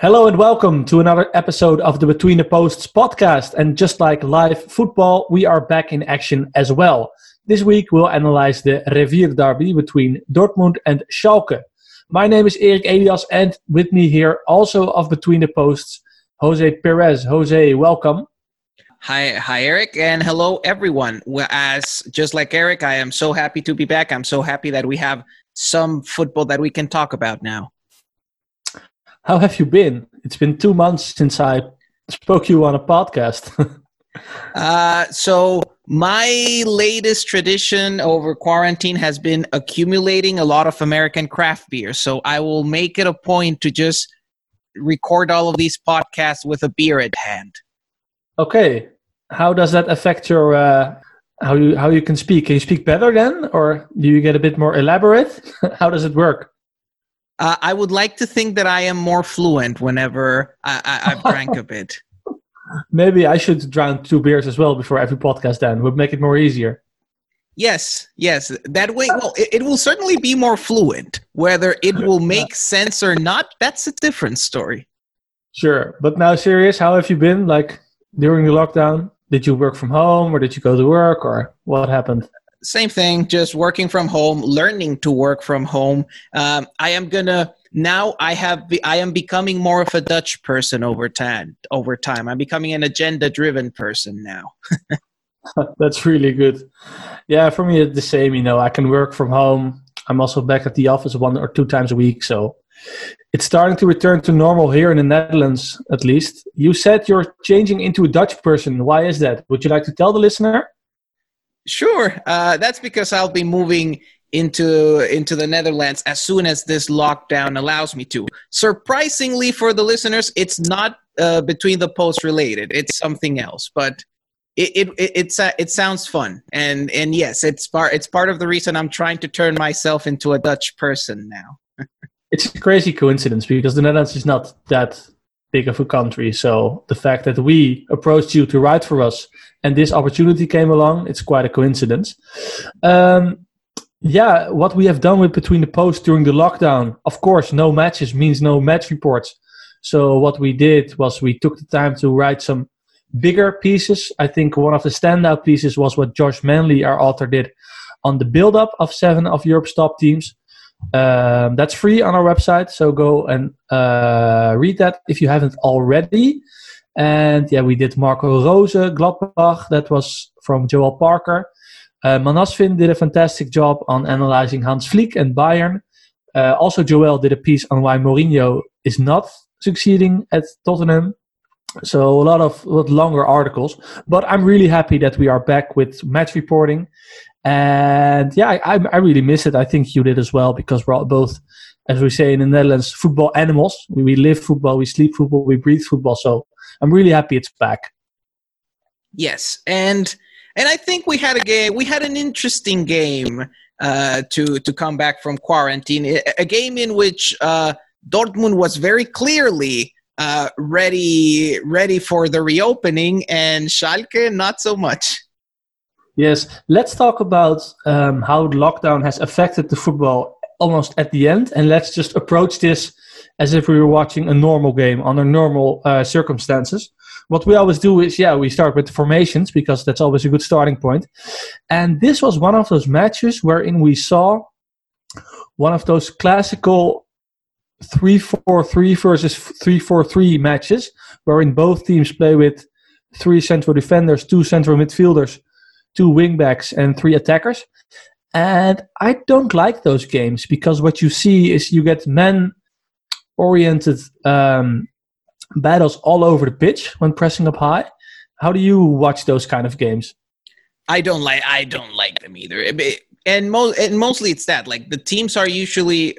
Hello and welcome to another episode of the Between the Posts podcast. And just like live football, we are back in action as well. This week we'll analyze the Revier derby between Dortmund and Schalke. My name is Erik Elias, and with me here, also of Between the Posts, Jose Perez. Jose, welcome. Hi, hi, Erik, and hello, everyone. As just like Erik, I am so happy to be back. I'm so happy that we have some football that we can talk about now. How have you been? It's been two months since I spoke you on a podcast. uh, so my latest tradition over quarantine has been accumulating a lot of American craft beer. So I will make it a point to just record all of these podcasts with a beer at hand. Okay, how does that affect your uh, how you how you can speak? Can you speak better then, or do you get a bit more elaborate? how does it work? Uh, I would like to think that I am more fluent whenever I, I, I drank a bit. Maybe I should drown two beers as well before every podcast. Then would make it more easier. Yes, yes. That way, well, it, it will certainly be more fluent. Whether it will make sense or not, that's a different story. Sure, but now serious. How have you been? Like during the lockdown, did you work from home or did you go to work or what happened? Same thing just working from home learning to work from home. Um, i am gonna now i have i am becoming more of a dutch person over time over time. I'm becoming an agenda driven person now. That's really good. Yeah for me it's the same you know i can work from home. I'm also back at the office one or two times a week so it's starting to return to normal here in the netherlands at least. You said you're changing into a dutch person. Why is that? Would you like to tell the listener Sure. Uh, that's because I'll be moving into into the Netherlands as soon as this lockdown allows me to. Surprisingly for the listeners, it's not uh, between the posts related. It's something else, but it it it, it's, uh, it sounds fun. And and yes, it's part it's part of the reason I'm trying to turn myself into a Dutch person now. it's a crazy coincidence because the Netherlands is not that big of a country. So the fact that we approached you to write for us and this opportunity came along, it's quite a coincidence. Um, yeah, what we have done with Between the Posts during the lockdown, of course, no matches means no match reports. So what we did was we took the time to write some bigger pieces. I think one of the standout pieces was what Josh Manley, our author, did on the build-up of seven of Europe's top teams. Um, that's free on our website, so go and uh, read that if you haven't already. And yeah, we did Marco Rose, Gladbach, that was from Joel Parker. Uh, Manasvin did a fantastic job on analyzing Hans Flick and Bayern. Uh, also, Joel did a piece on why Mourinho is not succeeding at Tottenham. So a lot of lot longer articles, but I'm really happy that we are back with match reporting. And yeah, I, I really miss it. I think you did as well because we're both, as we say in the Netherlands, football animals. We, we live football, we sleep football, we breathe football. So I'm really happy it's back. Yes, and and I think we had a game. We had an interesting game uh, to to come back from quarantine. A game in which uh, Dortmund was very clearly uh, ready ready for the reopening, and Schalke not so much. Yes, let's talk about um, how lockdown has affected the football almost at the end, and let's just approach this as if we were watching a normal game under normal uh, circumstances. What we always do is, yeah, we start with the formations because that's always a good starting point. And this was one of those matches wherein we saw one of those classical 3 4 3 versus 3 4 3 matches, wherein both teams play with three central defenders, two central midfielders, two wingbacks, and three attackers. And I don't like those games because what you see is you get men oriented um, battles all over the pitch when pressing up high. How do you watch those kind of games? I don't like I don't like them either. And, mo- and mostly it's that like the teams are usually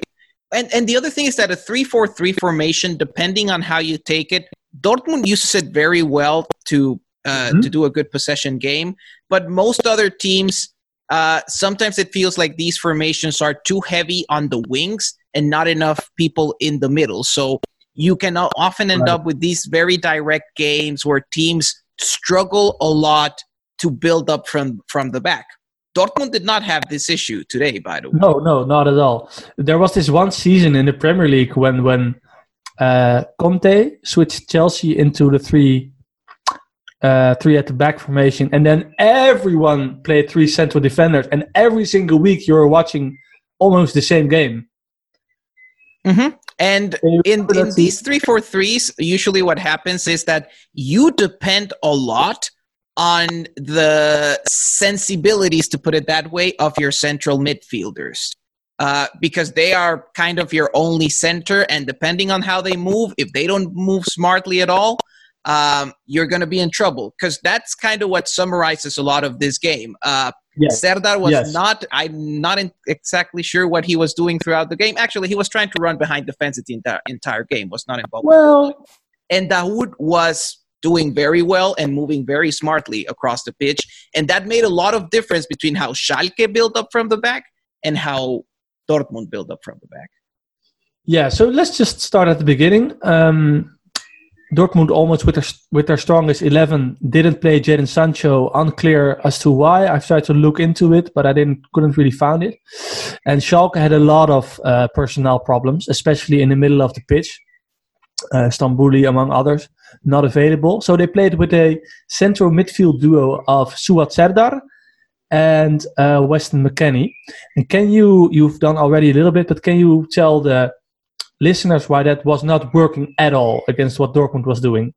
and and the other thing is that a 3-4-3 formation depending on how you take it Dortmund uses it very well to uh, mm-hmm. to do a good possession game, but most other teams uh, sometimes it feels like these formations are too heavy on the wings and not enough people in the middle. So you can often end right. up with these very direct games where teams struggle a lot to build up from from the back. Dortmund did not have this issue today, by the way. No, no, not at all. There was this one season in the Premier League when when uh, Conte switched Chelsea into the three uh, three at the back formation, and then everyone played three central defenders, and every single week you were watching almost the same game. Mm-hmm. And in, in these three four threes, usually what happens is that you depend a lot on the sensibilities, to put it that way, of your central midfielders. Uh, because they are kind of your only center, and depending on how they move, if they don't move smartly at all, um, you're going to be in trouble. Because that's kind of what summarizes a lot of this game. Uh, yes. Serdar was yes. not. I'm not in, exactly sure what he was doing throughout the game. Actually, he was trying to run behind the defense the entire, entire game. Was not involved. Well, and Dahoud was doing very well and moving very smartly across the pitch, and that made a lot of difference between how Schalke built up from the back and how Dortmund built up from the back. Yeah, so let's just start at the beginning. Um, Dortmund almost with their with their strongest eleven didn't play Jadon Sancho. Unclear as to why. I've tried to look into it, but I didn't couldn't really find it. And Schalke had a lot of uh, personnel problems, especially in the middle of the pitch. Uh, Stambouli, among others, not available. So they played with a central midfield duo of Suat Serdar and uh, Weston McKennie. And can you, you've done already a little bit, but can you tell the listeners why that was not working at all against what Dortmund was doing?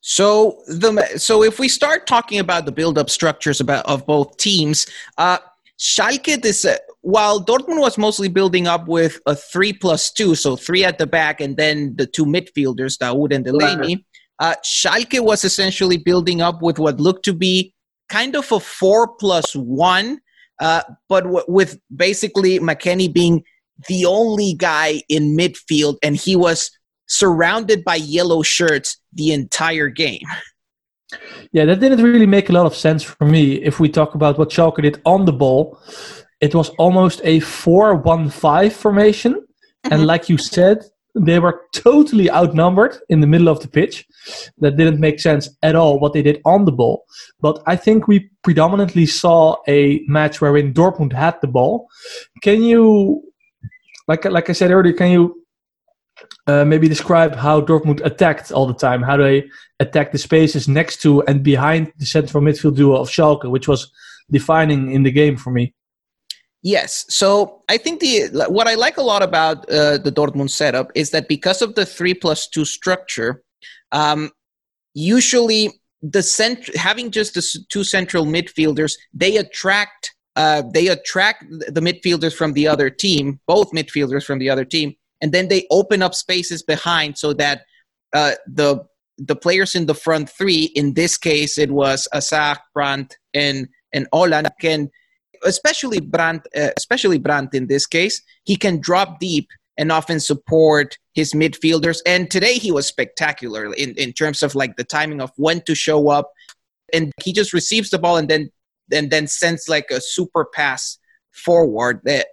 So the so if we start talking about the build-up structures about of both teams, uh, Schalke this uh, while Dortmund was mostly building up with a three plus two, so three at the back and then the two midfielders, Dahoud and Delaney. Uh, Schalke was essentially building up with what looked to be kind of a four plus one, uh, but w- with basically McKennie being the only guy in midfield, and he was surrounded by yellow shirts the entire game. Yeah, that didn't really make a lot of sense for me. If we talk about what Schalke did on the ball, it was almost a 4 1 5 formation. And uh-huh. like you said, they were totally outnumbered in the middle of the pitch. That didn't make sense at all what they did on the ball. But I think we predominantly saw a match wherein Dortmund had the ball. Can you, like like I said earlier, can you uh, maybe describe how Dortmund attacked all the time? How they attacked the spaces next to and behind the central midfield duo of Schalke, which was defining in the game for me. Yes. So I think the what I like a lot about uh, the Dortmund setup is that because of the three plus two structure, um, usually the cent- having just the two central midfielders, they attract uh, they attract the midfielders from the other team, both midfielders from the other team, and then they open up spaces behind so that uh, the the players in the front three, in this case, it was Hazard, Brandt, and and Haaland can especially Brandt, uh, especially Brandt in this case, he can drop deep and often support his midfielders. And today he was spectacular in, in terms of like the timing of when to show up. And he just receives the ball and then and then sends like a super pass forward. That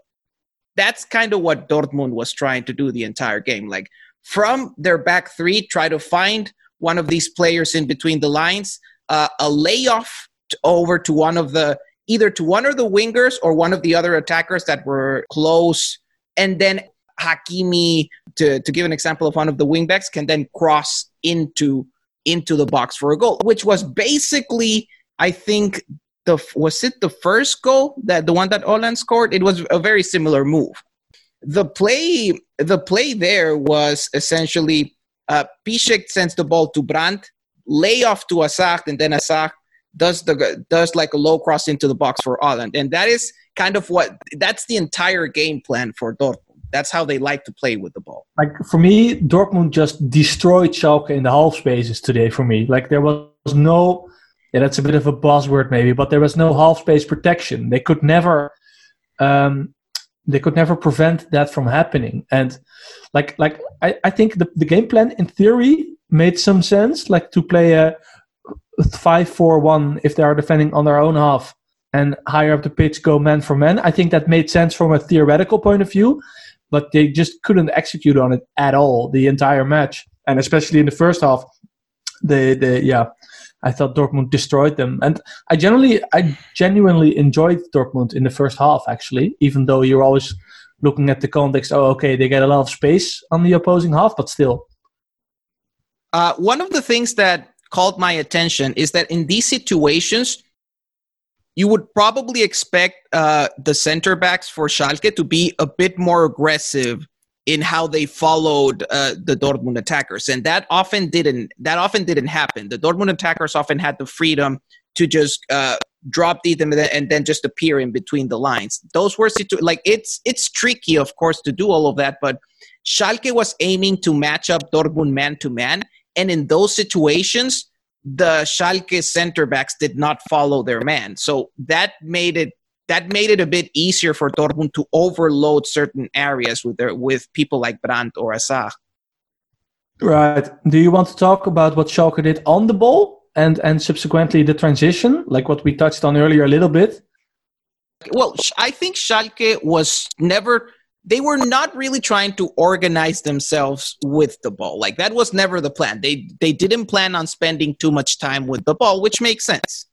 that's kind of what Dortmund was trying to do the entire game. Like from their back three, try to find one of these players in between the lines, uh, a layoff over to one of the either to one of the wingers or one of the other attackers that were close. And then Hakimi, to, to give an example of one of the wingbacks, can then cross into into the box for a goal, which was basically, I think, the was it the first goal that the one that Haaland scored? It was a very similar move. The play, the play there was essentially uh, Piszczek sends the ball to Brandt, lay off to Hazard, and then Hazard does the does like a low cross into the box for Haaland, and that is kind of what that's the entire game plan for Dortmund. That's how they like to play with the ball. Like for me, Dortmund just destroyed Schalke in the half spaces today. For me, like there was no, yeah, that's a bit of a buzzword maybe, but there was no half space protection. They could never, um, they could never prevent that from happening. And like like I, I think the the game plan in theory made some sense, like to play a five four one if they are defending on their own half and higher up the pitch go man for man. I think that made sense from a theoretical point of view, but they just couldn't execute on it at all the entire match, and especially in the first half. They, they, yeah, I thought Dortmund destroyed them, and I generally, I genuinely enjoyed Dortmund in the first half. Actually, even though you're always looking at the context, oh, okay, they get a lot of space on the opposing half, but still, Uh, one of the things that called my attention is that in these situations, you would probably expect uh, the center backs for Schalke to be a bit more aggressive in how they followed uh, the Dortmund attackers, and that often didn't. That often didn't happen. The Dortmund attackers often had the freedom to just uh, drop deep and then, and then just appear in between the lines. Those were situ- like it's it's tricky, of course, to do all of that, but Schalke was aiming to match up Dortmund man to man, and in those situations, the Schalke center backs did not follow their man. So that made it that made it a bit easier for Dortmund to overload certain areas with their with people like Brandt or Hazard. Right. Do you want to talk about what Schalke did on the ball and and subsequently the transition, like what we touched on earlier a little bit? Well, I think Schalke was never they were not really trying to organize themselves with the ball. Like that was never the plan. They they didn't plan on spending too much time with the ball, which makes sense.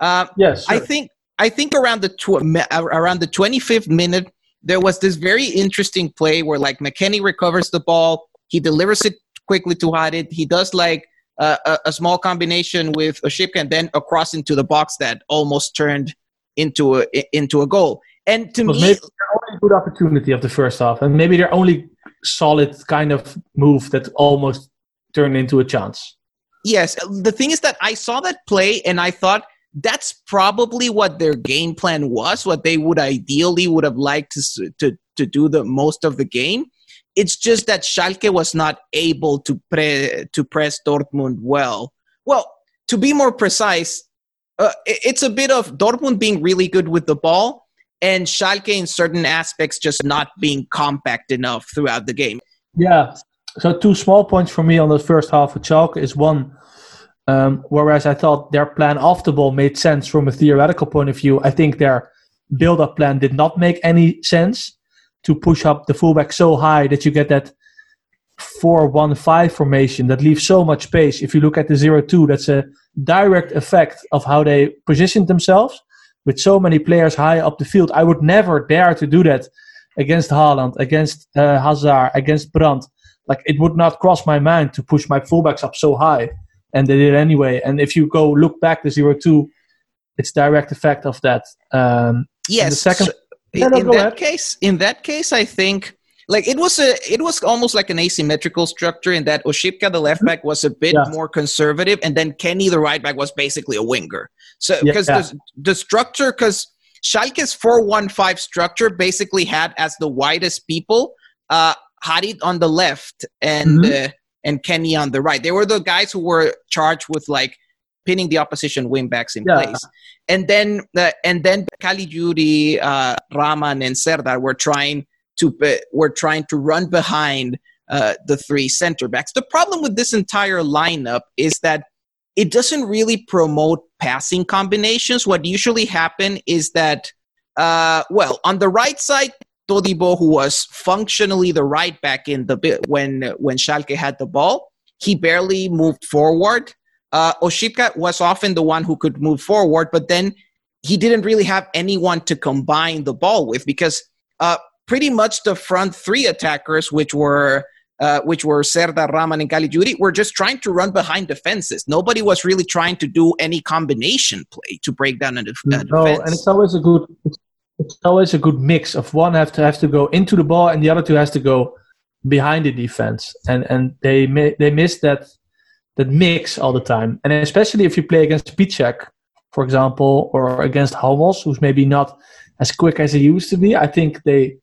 Uh, yes, sure. I think I think around the tw- around the 25th minute there was this very interesting play where like McKennie recovers the ball, he delivers it quickly to Harit. He does like uh, a, a, small combination with Oczipka and then across into the box that almost turned into a into a goal. And to me, maybe only good opportunity of the first half, and maybe their only solid kind of move that almost turned into a chance. Yes, the thing is that I saw that play and I thought that's probably what their game plan was, what they would ideally would have liked to to to do the most of the game. It's just that Schalke was not able to pre- to press Dortmund well. Well, to be more precise, uh, it's a bit of Dortmund being really good with the ball and Schalke in certain aspects just not being compact enough throughout the game. Yeah. So two small points for me on the first half of Schalke is one, um, whereas I thought their plan off the ball made sense from a theoretical point of view, I think their build-up plan did not make any sense to push up the fullback so high that you get that 4-1-5 formation that leaves so much space. If you look at the 0-2, that's a direct effect of how they positioned themselves with so many players high up the field. I would never dare to do that against Haaland, against uh, Hazard, against Brandt. Like it would not cross my mind to push my fullbacks up so high, and they did anyway. And if you go look back the zero two, it's direct effect of that. Um, yes. The second. So in, in that ahead. case, in that case, I think like it was a it was almost like an asymmetrical structure in that Oczipka the left back was a bit yeah. more conservative and then Kenny the right back was basically a winger. So because yeah, yeah. the, the structure because Schalke's 415 structure basically had as the widest people uh Harit on the left and mm-hmm. uh, and Kenny on the right. They were the guys who were charged with like pinning the opposition wingbacks in place. And then uh, and then Caligiuri, uh, Raman and Serdar were trying to were trying to run behind uh, the three center backs. The problem with this entire lineup is that it doesn't really promote passing combinations. What usually happen is that, uh, well, on the right side, Todibo, who was functionally the right back in the bit when when Schalke had the ball, he barely moved forward. Uh, Oczipka was often the one who could move forward, but then he didn't really have anyone to combine the ball with because uh, pretty much the front three attackers, which were uh, which were Serdar, Raman, and Caligiuri, were just trying to run behind defenses. Nobody was really trying to do any combination play to break down a, def- a defense. No, and it's always a good it's always a good mix of one have to have to go into the ball and the other two has to go behind the defense, and and they they miss that that mix all the time, and especially if you play against Piszczek, for example, or against Hummels, who's maybe not as quick as he used to be. I think they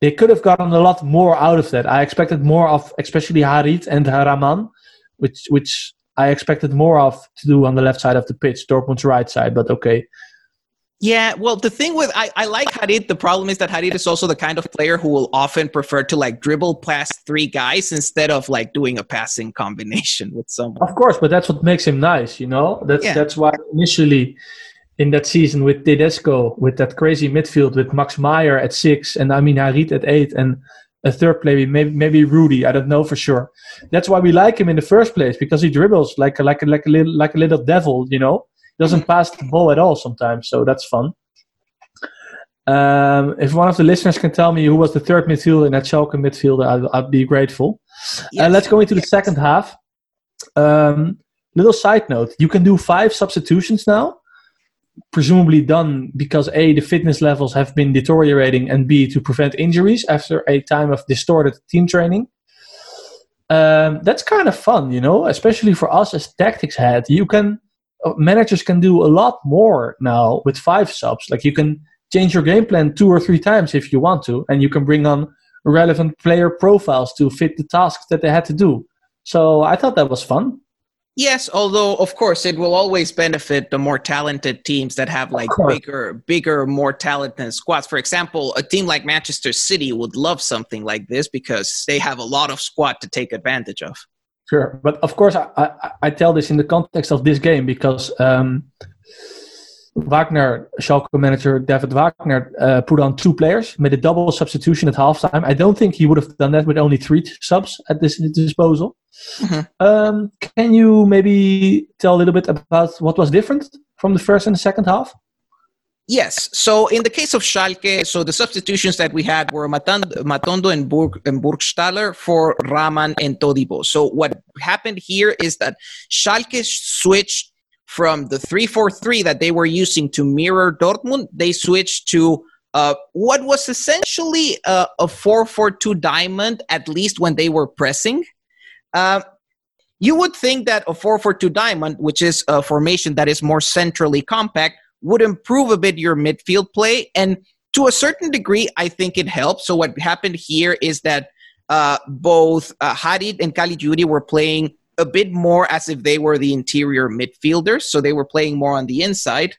they could have gotten a lot more out of that. I expected more of, especially Harit and Raman, which which I expected more of to do on the left side of the pitch, Dortmund's right side. But okay. Yeah, well, the thing with I, I like Harit. The problem is that Harit is also the kind of player who will often prefer to like dribble past three guys instead of like doing a passing combination with someone. Of course, but that's what makes him nice, you know. That's yeah. that's why initially in that season with Tedesco, with that crazy midfield with Max Meyer at six and Amin Harit at eight and a third player, maybe maybe Rudy. I don't know for sure. That's why we like him in the first place because he dribbles like a, like a, like a little like a little devil. You know, doesn't pass the ball at all sometimes. So that's fun. Um, if one of the listeners can tell me who was the third midfielder in that Schalke midfielder, I'd, I'd be grateful. Uh, yes. Uh, let's go into the second half. Um, little side note: you can do five substitutions now, presumably done because a the fitness levels have been deteriorating, and b to prevent injuries after a time of distorted team training. Um, that's kind of fun, you know, especially for us as tactics head. You can Oh, managers can do a lot more now with five subs. Like you can change your game plan two or three times if you want to, and you can bring on relevant player profiles to fit the tasks that they had to do. So I thought that was fun. Yes, although of course it will always benefit the more talented teams that have like bigger, bigger, more talented squads. For example, a team like Manchester City would love something like this because they have a lot of squad to take advantage of. Sure, but of course I, I, I tell this in the context of this game because um, Wagner, Schalke manager David Wagner, uh, put on two players, made a double substitution at halftime. I don't think he would have done that with only three subs at this disposal. Mm-hmm. Um, can you maybe tell a little bit about what was different from the first and the second half? Yes. So in the case of Schalke, so the substitutions that we had were Matondo and, Burg, and Burgstaller for Raman and Todibo. So what happened here is that Schalke switched from the 3-4-3 that they were using to mirror Dortmund, they switched to uh, what was essentially a, a 4-4-2 diamond, at least when they were pressing. Uh, you would think that a 4-4-2 diamond, which is a formation that is more centrally compact, would improve a bit your midfield play. And to a certain degree, I think it helps. So what happened here is that uh, both uh, Harit and Caligiuri were playing a bit more as if they were the interior midfielders, so they were playing more on the inside.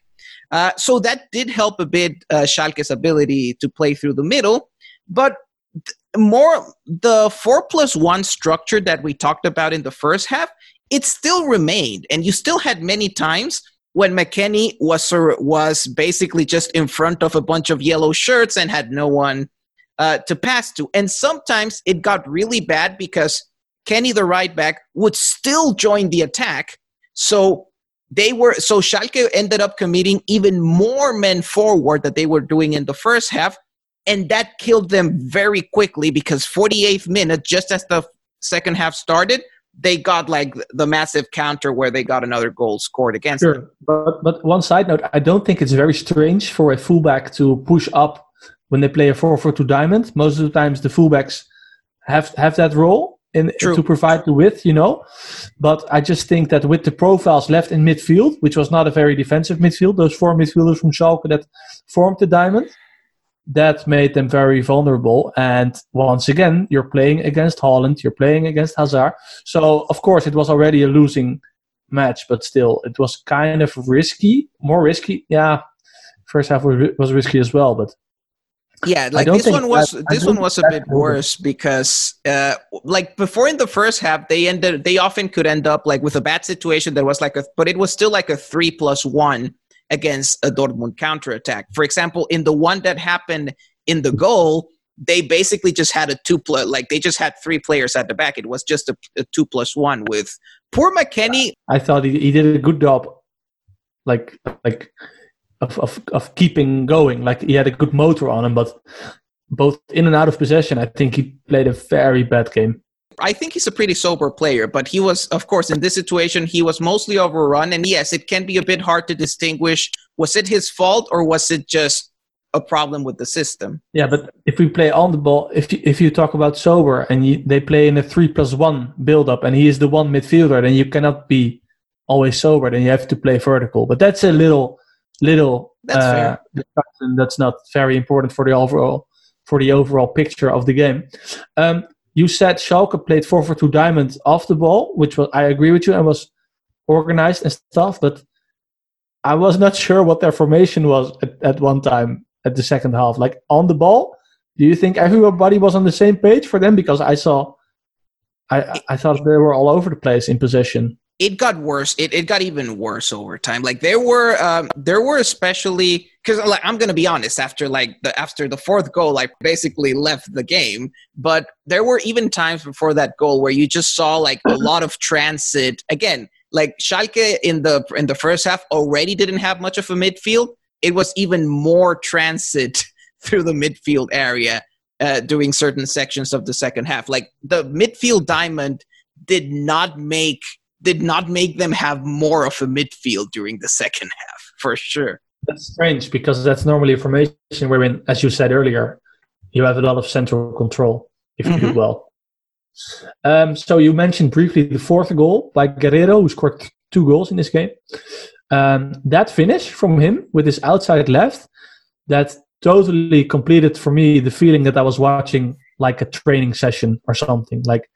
Uh, so that did help a bit uh, Schalke's ability to play through the middle, but th- more the four plus one structure that we talked about in the first half, it still remained, and you still had many times when McKennie was was basically just in front of a bunch of yellow shirts and had no one uh, to pass to, and sometimes it got really bad because Kenny, the right back, would still join the attack. So they were so Schalke ended up committing even more men forward that they were doing in the first half, and that killed them very quickly because 48th minute, just as the second half started, they got like the massive counter where they got another goal scored against sure. them. But but one side note, I don't think it's very strange for a fullback to push up when they play a 4-4-2 diamond. Most of the times the fullbacks have have that role in, to provide the width, you know. But I just think that with the profiles left in midfield, which was not a very defensive midfield, those four midfielders from Schalke that formed the diamond, that made them very vulnerable. And once again, you're playing against Haaland, you're playing against Hazard. So, of course, it was already a losing match, but still, it was kind of risky, more risky. Yeah, first half was risky as well, but yeah, like this one was this one was a bit worse because uh, like before in the first half they ended they often could end up like with a bad situation that was like a but it was still like a three plus one against a Dortmund counterattack. For example, in the one that happened in the goal, they basically just had a two plus like they just had three players at the back. It was just a, a two plus one with poor McKennie. I thought he, he did a good job. Like like of, of, of keeping going. Like he had a good motor on him, but both in and out of possession, I think he played a very bad game. I think he's a pretty sober player, but he was, of course, in this situation, he was mostly overrun. And yes, it can be a bit hard to distinguish was it his fault or was it just a problem with the system? Yeah, but if we play on the ball, if you, if you talk about sober and you, they play in a three plus one build up and he is the one midfielder, then you cannot be always sober. Then you have to play vertical. But that's a little little that's, uh, that's not very important for the overall for the overall picture of the game. Um, you said Schalke played 4 for 2 diamond off the ball, which was, I agree with you, and was organized and stuff, but I was not sure what their formation was at, at one time at the second half. Like on the ball, do you think everybody was on the same page for them? Because I saw, I, I thought they were all over the place in possession it got worse. It, it got even worse over time. Like there were um, there were especially because like I'm gonna be honest. After like the after the fourth goal, I basically left the game. But there were even times before that goal where you just saw like a lot of transit. Again, like Schalke in the in the first half already didn't have much of a midfield. It was even more transit through the midfield area uh, during certain sections of the second half. Like the midfield diamond did not make did not make them have more of a midfield during the second half, for sure. That's strange because that's normally a formation wherein, as you said earlier, you have a lot of central control if you mm-hmm. do well. Um, so you mentioned briefly the fourth goal by Guerreiro, who scored two goals in this game. Um, that finish from him with his outside left, that totally completed for me the feeling that I was watching like a training session or something. Like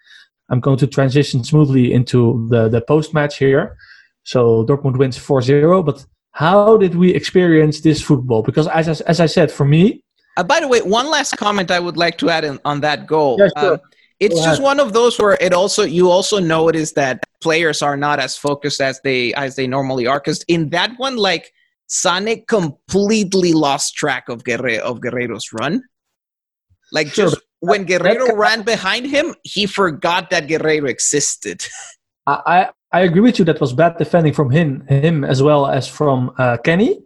I'm going to transition smoothly into the, the post match here. So Dortmund wins 4 0. But how did we experience this football? Because as, as I said, for me. Uh, by the way, one last comment I would like to add in, on that goal. Yeah, sure. Um, it's just one of those where it also you also notice that players are not as focused as they as they normally are because in that one like Sane completely lost track of Guerre- of Guerreiro's run like sure, just when Guerreiro ran behind him, he forgot that Guerreiro existed. I, I agree with you. That was bad defending from him, him as well as from uh, Kenny.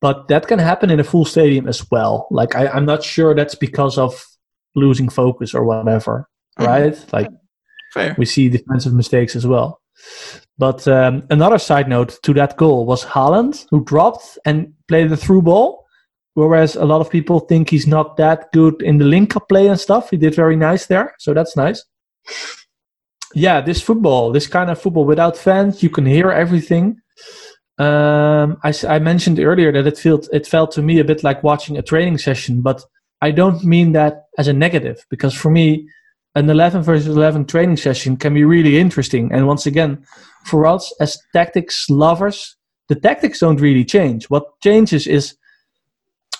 But that can happen in a full stadium as well. Like I, I'm not sure that's because of losing focus or whatever, mm-hmm. right? Like Fair. we see defensive mistakes as well. But um, another side note to that goal was Haaland, who dropped and played the through ball Whereas a lot of people think he's not that good in the link up play and stuff. He did very nice there, so that's nice. Yeah, this football, this kind of football without fans, you can hear everything. Um, I, I mentioned earlier that it felt it felt to me a bit like watching a training session, but I don't mean that as a negative because for me, an 11 versus 11 training session can be really interesting. And once again, for us as tactics lovers, the tactics don't really change. What changes is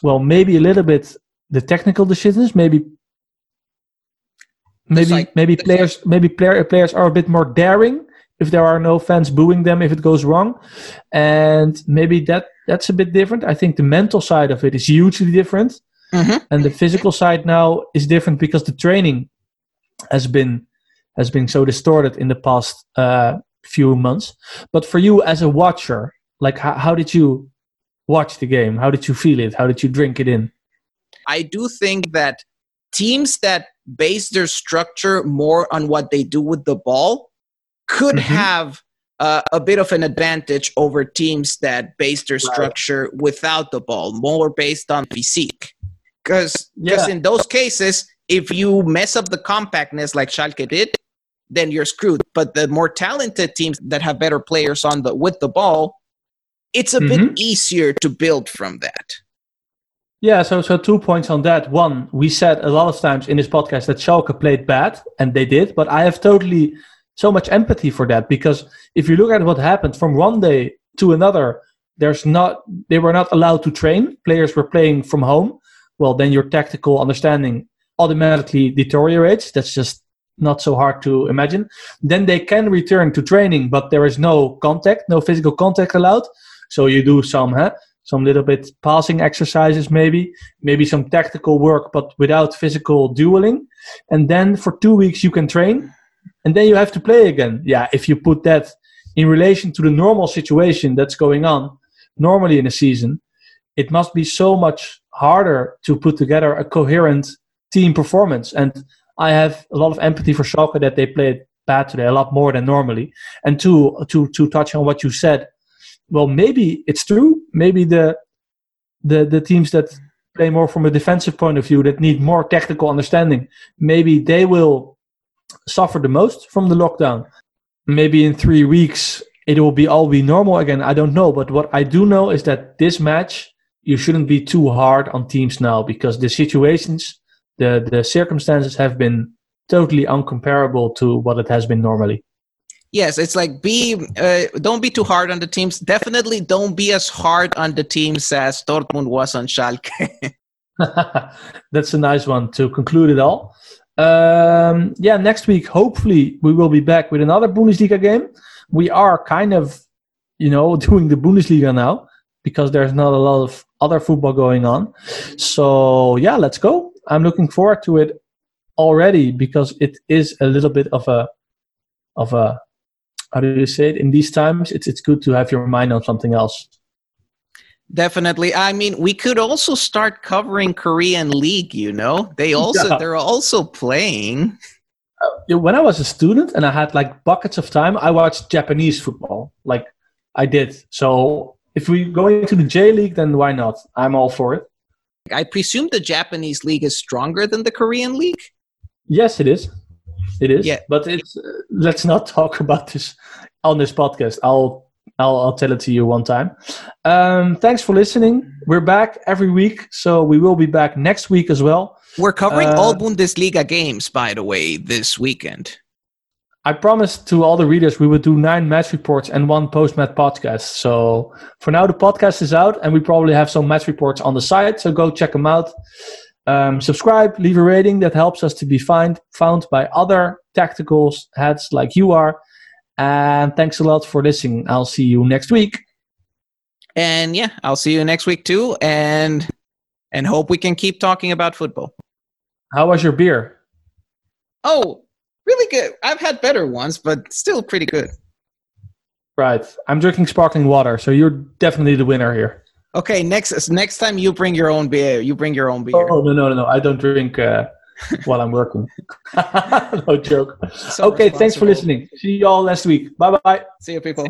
well, maybe a little bit the technical decisions. Maybe maybe like, maybe players like, maybe player, players are a bit more daring if there are no fans booing them if it goes wrong, and maybe that that's a bit different. I think the mental side of it is hugely different, mm-hmm. and the physical side now is different because the training has been has been so distorted in the past uh, few months. But for you as a watcher, like how, how did you watch the game? How did you feel it? How did you drink it in? I do think that teams that base their structure more on what they do with the ball could mm-hmm. have uh, a bit of an advantage over teams that base their structure right. without the ball, more based on physique. Because yeah. in those cases, if you mess up the compactness like Schalke did, then you're screwed. But the more talented teams that have better players on the with the ball it's a mm-hmm. bit easier to build from that. Yeah, so so two points on that. One, we said a lot of times in this podcast that Schalke played bad, and they did, but I have totally so much empathy for that because if you look at what happened from one day to another, there's not they were not allowed to train. Players were playing from home. Well, then your tactical understanding automatically deteriorates. That's just not so hard to imagine. Then they can return to training, but there is no contact, no physical contact allowed. So you do some, huh? some little bit passing exercises, maybe, maybe some tactical work, but without physical dueling. And then for two weeks you can train, and then you have to play again. Yeah, if you put that in relation to the normal situation that's going on normally in a season, it must be so much harder to put together a coherent team performance. And I have a lot of empathy for Schalke that they played bad today, a lot more than normally. And to to to touch on what you said, well, maybe it's true. Maybe the the the teams that play more from a defensive point of view that need more tactical understanding, maybe they will suffer the most from the lockdown. Maybe in three weeks it will be all be normal again. I don't know, but what I do know is that this match you shouldn't be too hard on teams now because the situations, the the circumstances have been totally uncomparable to what it has been normally. Yes, it's like be uh, don't be too hard on the teams. Definitely don't be as hard on the teams as Dortmund was on Schalke. That's a nice one to conclude it all. Um, yeah, next week hopefully we will be back with another Bundesliga game. We are kind of, you know, doing the Bundesliga now because there's not a lot of other football going on. So yeah, let's go. I'm looking forward to it already because it is a little bit of a of a how do you say it in these times it's it's good to have your mind on something else definitely i mean we could also start covering korean league you know they also yeah. they're also playing Uh, when I was a student and I had like buckets of time, I watched Japanese football. Like I did. So if we go into the J League, then why not? I'm all for it. I presume the Japanese league is stronger than the Korean league. Yes, it is. It is. Yeah. But it's uh, let's not talk about this on this podcast. I'll I'll, I'll tell it to you one time. Um, thanks for listening. We're back every week, so we will be back next week as well. We're covering Uh, all Bundesliga games, by the way, this weekend. I promised to all the readers we would do nine match reports and one post match podcast. So for now, the podcast is out, and we probably have some match reports on the site. So go check them out. Um, subscribe, leave a rating. That helps us to be find, found by other tactical heads like you are. And thanks a lot for listening. I'll see you next week. And yeah, I'll see you next week too, and and hope we can keep talking about football. How was your beer? Oh, really good. I've had better ones, but still pretty good. Right. I'm drinking sparkling water, so you're definitely the winner here. Okay, next next time you bring your own beer. You bring your own beer. Oh no no no no! I don't drink uh, while I'm working. no joke. So okay, thanks for listening. See you all next week. Bye bye. See you, people.